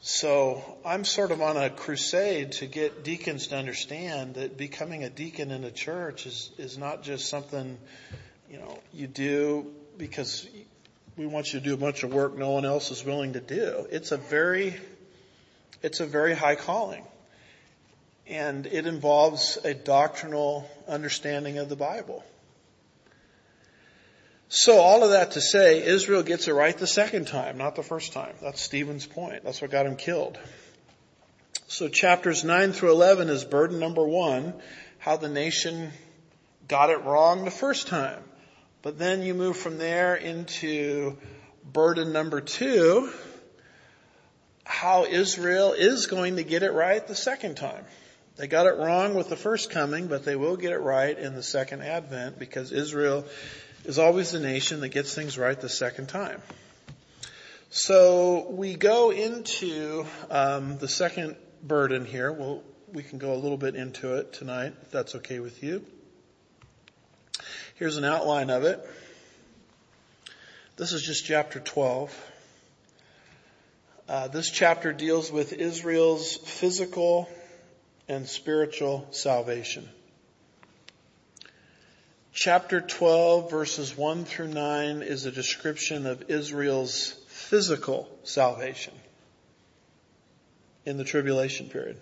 So I'm sort of on a crusade to get deacons to understand that becoming a deacon in a church is, is not just something, you know, you do because we want you to do a bunch of work no one else is willing to do. It's a very, it's a very high calling. And it involves a doctrinal understanding of the Bible. So all of that to say, Israel gets it right the second time, not the first time. That's Stephen's point. That's what got him killed. So chapters 9 through 11 is burden number one, how the nation got it wrong the first time. But then you move from there into burden number two, how Israel is going to get it right the second time. They got it wrong with the first coming, but they will get it right in the second advent because Israel is always the nation that gets things right the second time. So we go into um, the second burden here. Well, we can go a little bit into it tonight, if that's okay with you. Here's an outline of it. This is just chapter 12. Uh, this chapter deals with Israel's physical and spiritual salvation. Chapter 12 verses 1 through 9 is a description of Israel's physical salvation in the tribulation period.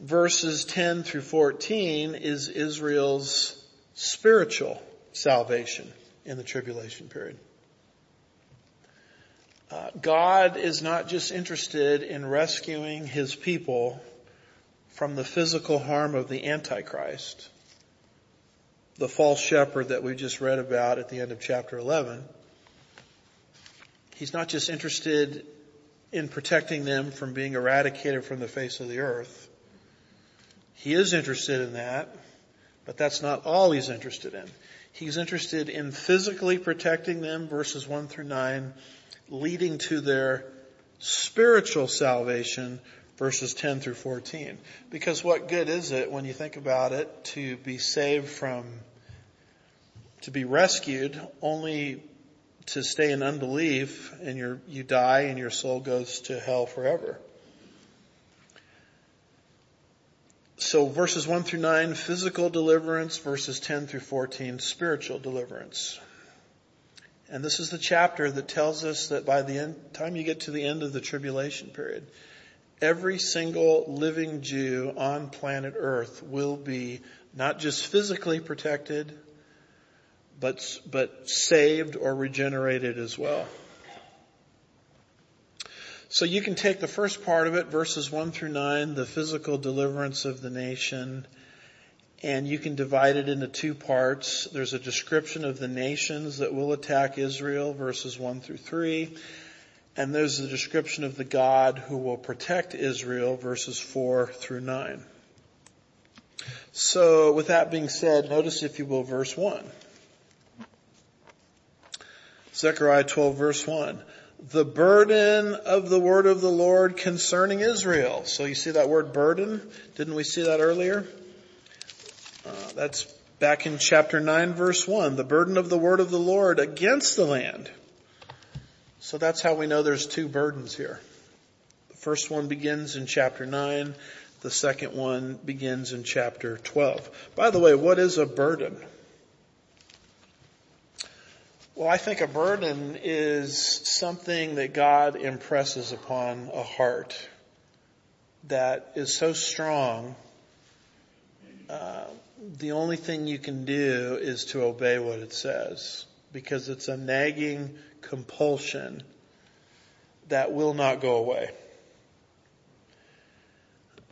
Verses 10 through 14 is Israel's spiritual salvation in the tribulation period. Uh, God is not just interested in rescuing his people from the physical harm of the Antichrist the false shepherd that we just read about at the end of chapter 11. He's not just interested in protecting them from being eradicated from the face of the earth. He is interested in that, but that's not all he's interested in. He's interested in physically protecting them, verses 1 through 9, leading to their spiritual salvation, verses 10 through 14. Because what good is it when you think about it to be saved from, to be rescued only to stay in unbelief and you you die and your soul goes to hell forever. So verses 1 through 9, physical deliverance, verses 10 through 14, spiritual deliverance. And this is the chapter that tells us that by the end, time you get to the end of the tribulation period, every single living Jew on planet earth will be not just physically protected, but, but saved or regenerated as well. So you can take the first part of it, verses 1 through 9, the physical deliverance of the nation, and you can divide it into two parts. There's a description of the nations that will attack Israel, verses 1 through 3, and there's the description of the God who will protect Israel, verses 4 through 9. So with that being said, notice if you will verse 1. Zechariah 12 verse 1. The burden of the word of the Lord concerning Israel. So you see that word burden? Didn't we see that earlier? Uh, that's back in chapter 9 verse 1. The burden of the word of the Lord against the land. So that's how we know there's two burdens here. The first one begins in chapter 9. The second one begins in chapter 12. By the way, what is a burden? Well, I think a burden is something that God impresses upon a heart that is so strong. Uh, the only thing you can do is to obey what it says because it's a nagging compulsion that will not go away.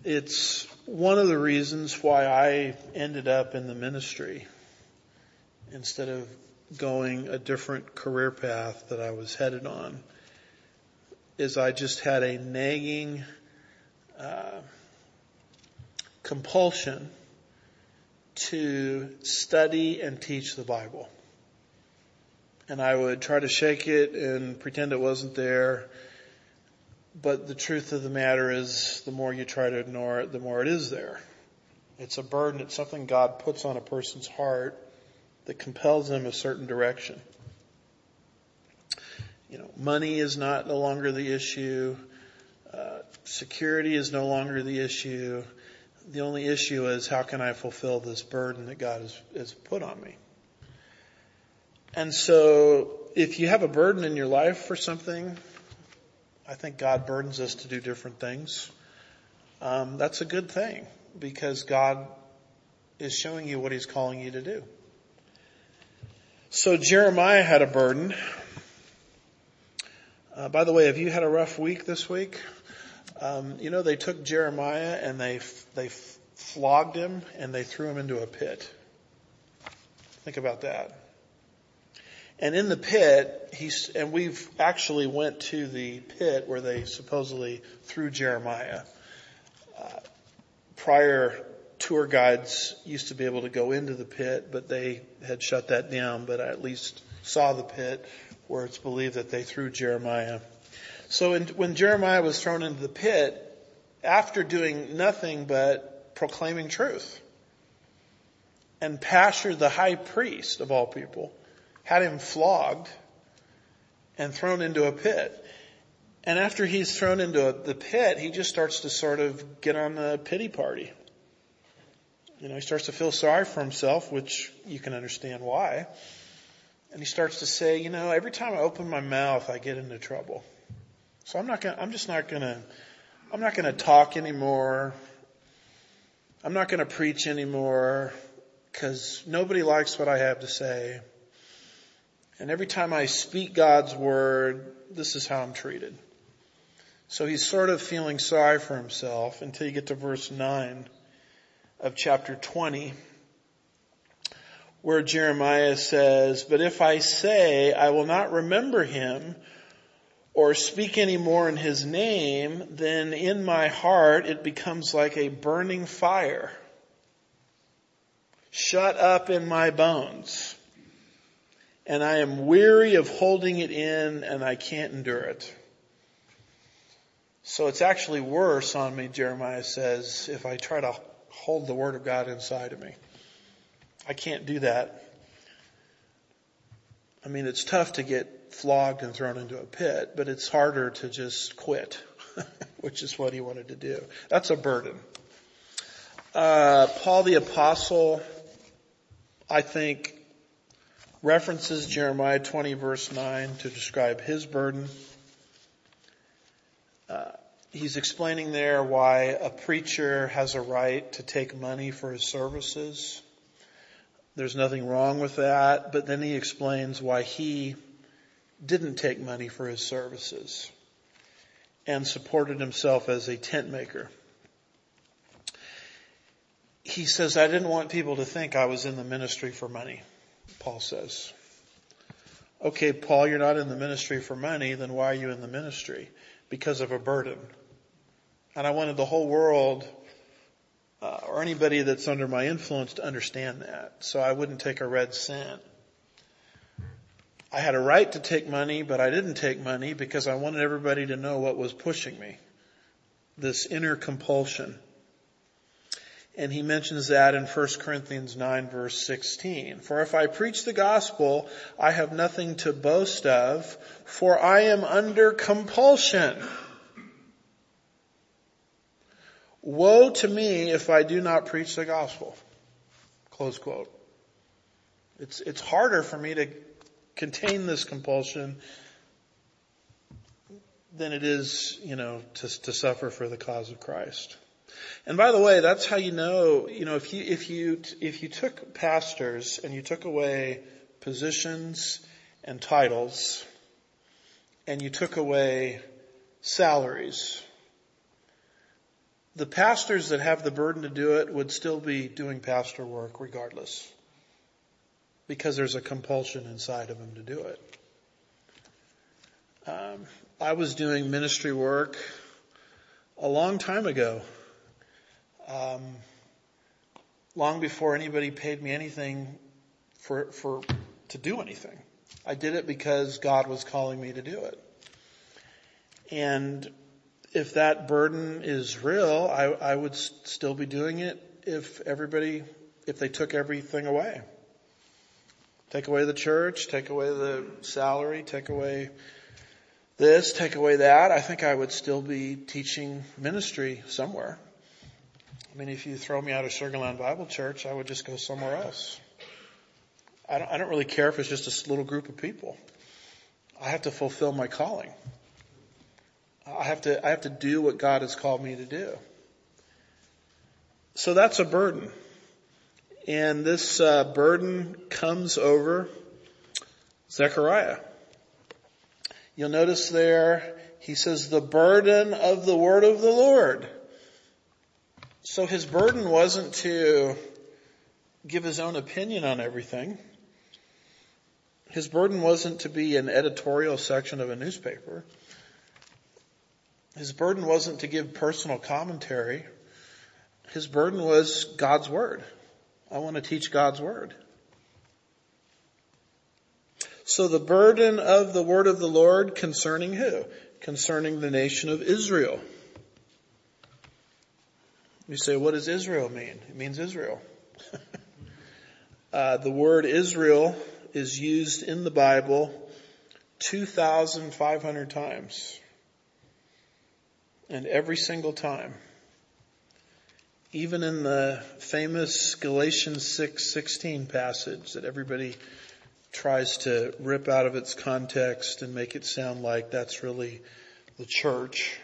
It's one of the reasons why I ended up in the ministry instead of going a different career path that I was headed on. is I just had a nagging uh, compulsion to study and teach the Bible. And I would try to shake it and pretend it wasn't there. But the truth of the matter is, the more you try to ignore it, the more it is there. It's a burden. It's something God puts on a person's heart that compels them a certain direction. You know, money is not no longer the issue. Uh, security is no longer the issue. The only issue is how can I fulfill this burden that God has, has put on me? And so if you have a burden in your life for something, I think God burdens us to do different things. Um, that's a good thing because God is showing you what He's calling you to do. So Jeremiah had a burden. Uh, by the way, have you had a rough week this week? Um, you know, they took Jeremiah and they they flogged him and they threw him into a pit. Think about that. And in the pit, he's, and we've actually went to the pit where they supposedly threw Jeremiah. Uh, prior tour guides used to be able to go into the pit, but they had shut that down, but I at least saw the pit where it's believed that they threw Jeremiah. So in, when Jeremiah was thrown into the pit, after doing nothing but proclaiming truth, and Pashhur, the high priest of all people, had him flogged and thrown into a pit. And after he's thrown into a, the pit, he just starts to sort of get on the pity party. You know, he starts to feel sorry for himself, which you can understand why. And he starts to say, you know, every time I open my mouth, I get into trouble. So I'm not gonna, I'm just not gonna, I'm not gonna talk anymore. I'm not gonna preach anymore because nobody likes what I have to say. And every time I speak God's word, this is how I'm treated. So he's sort of feeling sorry for himself until you get to verse 9 of chapter 20 where Jeremiah says, but if I say I will not remember him or speak any more in his name, then in my heart it becomes like a burning fire shut up in my bones and I am weary of holding it in and I can't endure it. So it's actually worse on me, Jeremiah says, if I try to hold the word of God inside of me. I can't do that. I mean, it's tough to get flogged and thrown into a pit, but it's harder to just quit, (laughs) which is what he wanted to do. That's a burden. Uh, Paul the apostle, I think, references Jeremiah 20 verse 9 to describe his burden. Uh, he's explaining there why a preacher has a right to take money for his services. There's nothing wrong with that, but then he explains why he didn't take money for his services and supported himself as a tent maker. He says, I didn't want people to think I was in the ministry for money. Paul says. Okay, Paul, you're not in the ministry for money, then why are you in the ministry? Because of a burden. And I wanted the whole world, uh, or anybody that's under my influence to understand that. So I wouldn't take a red cent. I had a right to take money, but I didn't take money because I wanted everybody to know what was pushing me. This inner compulsion. And he mentions that in 1 Corinthians 9 verse 16. For if I preach the gospel, I have nothing to boast of, for I am under compulsion. Woe to me if I do not preach the gospel. Close quote. It's, it's harder for me to contain this compulsion than it is, you know, to, to suffer for the cause of Christ. And by the way, that's how you know, you know, if you, if you, if you took pastors and you took away positions and titles and you took away salaries, the pastors that have the burden to do it would still be doing pastor work regardless. Because there's a compulsion inside of them to do it. Um, I was doing ministry work a long time ago. Um, long before anybody paid me anything for, for, to do anything. I did it because God was calling me to do it. And if that burden is real, I, I would still be doing it if everybody, if they took everything away. Take away the church, take away the salary, take away this, take away that. I think I would still be teaching ministry somewhere. I mean, if you throw me out of Sugar Land Bible Church, I would just go somewhere else. I don't, I don't really care if it's just a little group of people. I have to fulfill my calling. I have to, I have to do what God has called me to do. So that's a burden. And this uh, burden comes over Zechariah. You'll notice there, he says, the burden of the word of the Lord. So his burden wasn't to give his own opinion on everything. His burden wasn't to be an editorial section of a newspaper. His burden wasn't to give personal commentary. His burden was God's Word. I want to teach God's Word. So the burden of the Word of the Lord concerning who? Concerning the nation of Israel. You say, what does Israel mean? It means Israel. (laughs) uh, the word Israel is used in the Bible 2,500 times. And every single time, even in the famous Galatians 6:16 passage that everybody tries to rip out of its context and make it sound like that's really the church.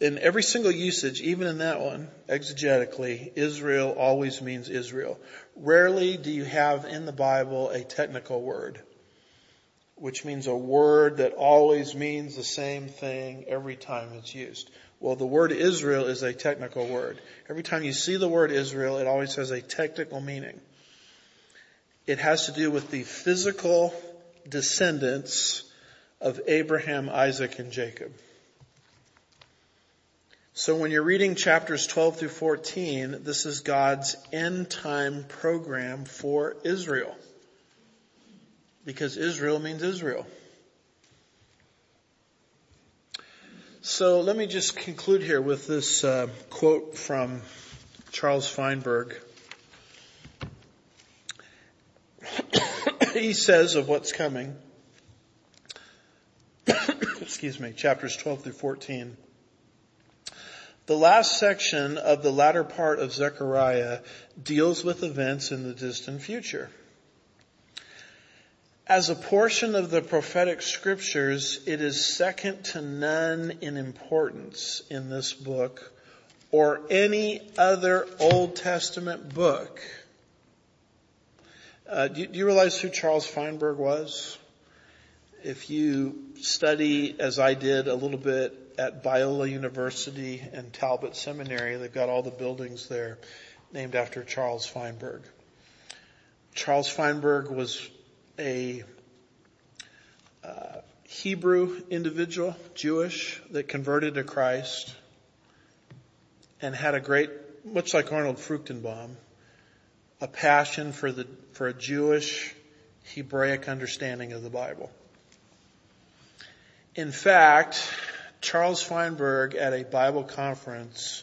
In every single usage, even in that one, exegetically, Israel always means Israel. Rarely do you have in the Bible a technical word which means a word that always means the same thing every time it's used. Well, the word Israel is a technical word. Every time you see the word Israel, it always has a technical meaning. It has to do with the physical descendants of Abraham, Isaac, and Jacob. So when you're reading chapters 12 through 14, this is God's end time program for Israel because Israel means Israel. So let me just conclude here with this uh, quote from Charles Feinberg. (coughs) he says of what's coming, (coughs) excuse me, chapters 12 through 14. The last section of the latter part of Zechariah deals with events in the distant future. As a portion of the prophetic scriptures, it is second to none in importance in this book or any other Old Testament book. Uh, do, do you realize who Charles Feinberg was? If you study, as I did a little bit at Biola University and Talbot Seminary, they've got all the buildings there named after Charles Feinberg. Charles Feinberg was a uh, Hebrew individual, Jewish, that converted to Christ and had a great, much like Arnold Fruchtenbaum, a passion for the, for a Jewish Hebraic understanding of the Bible. In fact, Charles Feinberg at a Bible conference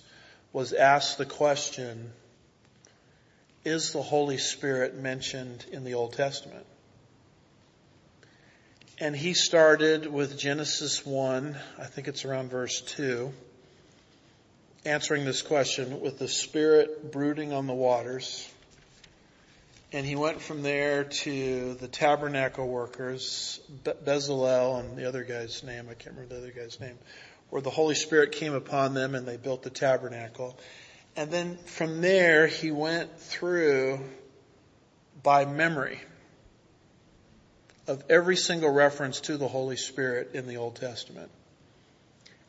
was asked the question, is the Holy Spirit mentioned in the Old Testament? And he started with Genesis 1, I think it's around verse 2, answering this question with the Spirit brooding on the waters. And he went from there to the tabernacle workers, Bezalel and the other guy's name, I can't remember the other guy's name, where the Holy Spirit came upon them and they built the tabernacle. And then from there he went through by memory of every single reference to the Holy Spirit in the Old Testament.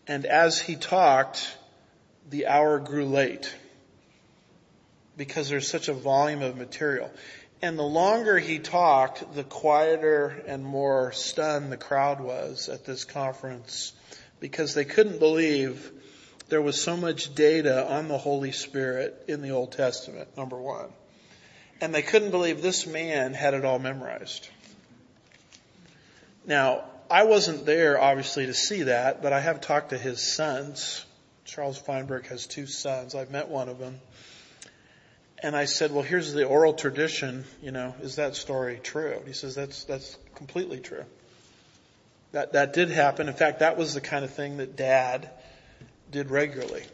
And as he talked, the hour grew late because there's such a volume of material. And the longer he talked, the quieter and more stunned the crowd was at this conference because they couldn't believe there was so much data on the Holy Spirit in the Old Testament, number one. And they couldn't believe this man had it all memorized. Now, I wasn't there obviously to see that, but I have talked to his sons. Charles Feinberg has two sons. I've met one of them. And I said, well, here's the oral tradition. You know, is that story true? He says, that's, that's completely true. That, that did happen. In fact, that was the kind of thing that dad did regularly.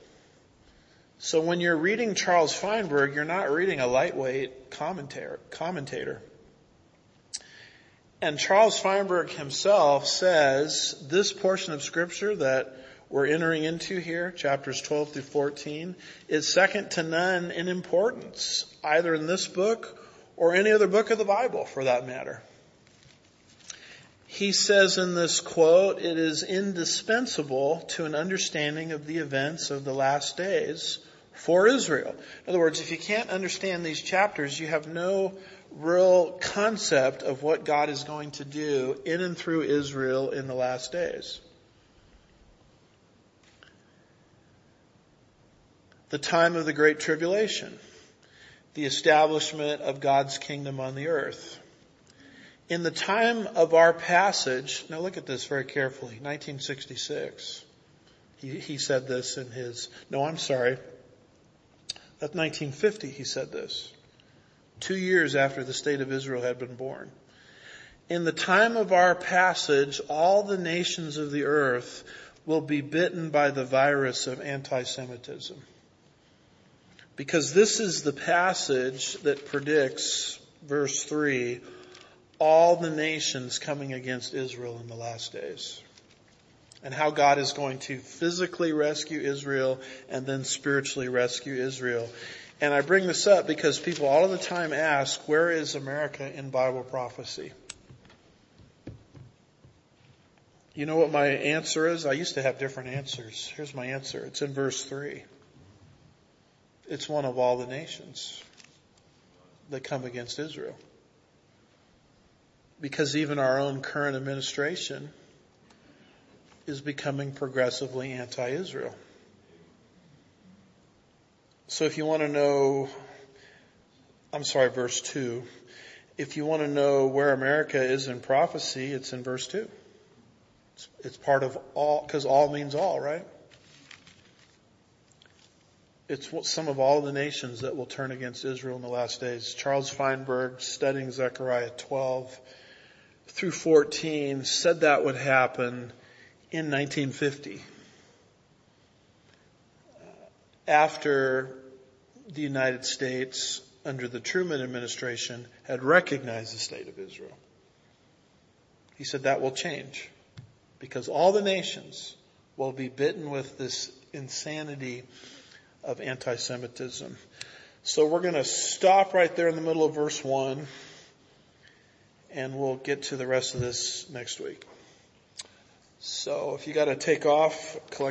So when you're reading Charles Feinberg, you're not reading a lightweight commentator. commentator. And Charles Feinberg himself says this portion of scripture that we're entering into here, chapters 12 through 14, is second to none in importance, either in this book or any other book of the Bible for that matter. He says in this quote, it is indispensable to an understanding of the events of the last days for Israel. In other words, if you can't understand these chapters, you have no real concept of what God is going to do in and through Israel in the last days. The time of the Great Tribulation, the establishment of God's kingdom on the earth. In the time of our passage, now look at this very carefully, 1966. He, he said this in his, no, I'm sorry. That's 1950 he said this two years after the state of Israel had been born. In the time of our passage, all the nations of the earth will be bitten by the virus of anti-Semitism. Because this is the passage that predicts, verse 3, all the nations coming against Israel in the last days. And how God is going to physically rescue Israel and then spiritually rescue Israel. And I bring this up because people all the time ask, where is America in Bible prophecy? You know what my answer is? I used to have different answers. Here's my answer. It's in verse 3. It's one of all the nations that come against Israel. Because even our own current administration is becoming progressively anti-Israel. So if you want to know, I'm sorry, verse 2. If you want to know where America is in prophecy, it's in verse 2. It's, it's part of all, because all means all, right? It's some of all the nations that will turn against Israel in the last days. Charles Feinberg, studying Zechariah 12 through 14, said that would happen in 1950 after the United States under the Truman administration had recognized the state of Israel. He said that will change because all the nations will be bitten with this insanity of anti-Semitism. So we're going to stop right there in the middle of verse 1 and we'll get to the rest of this next week. So if you got to take off, collect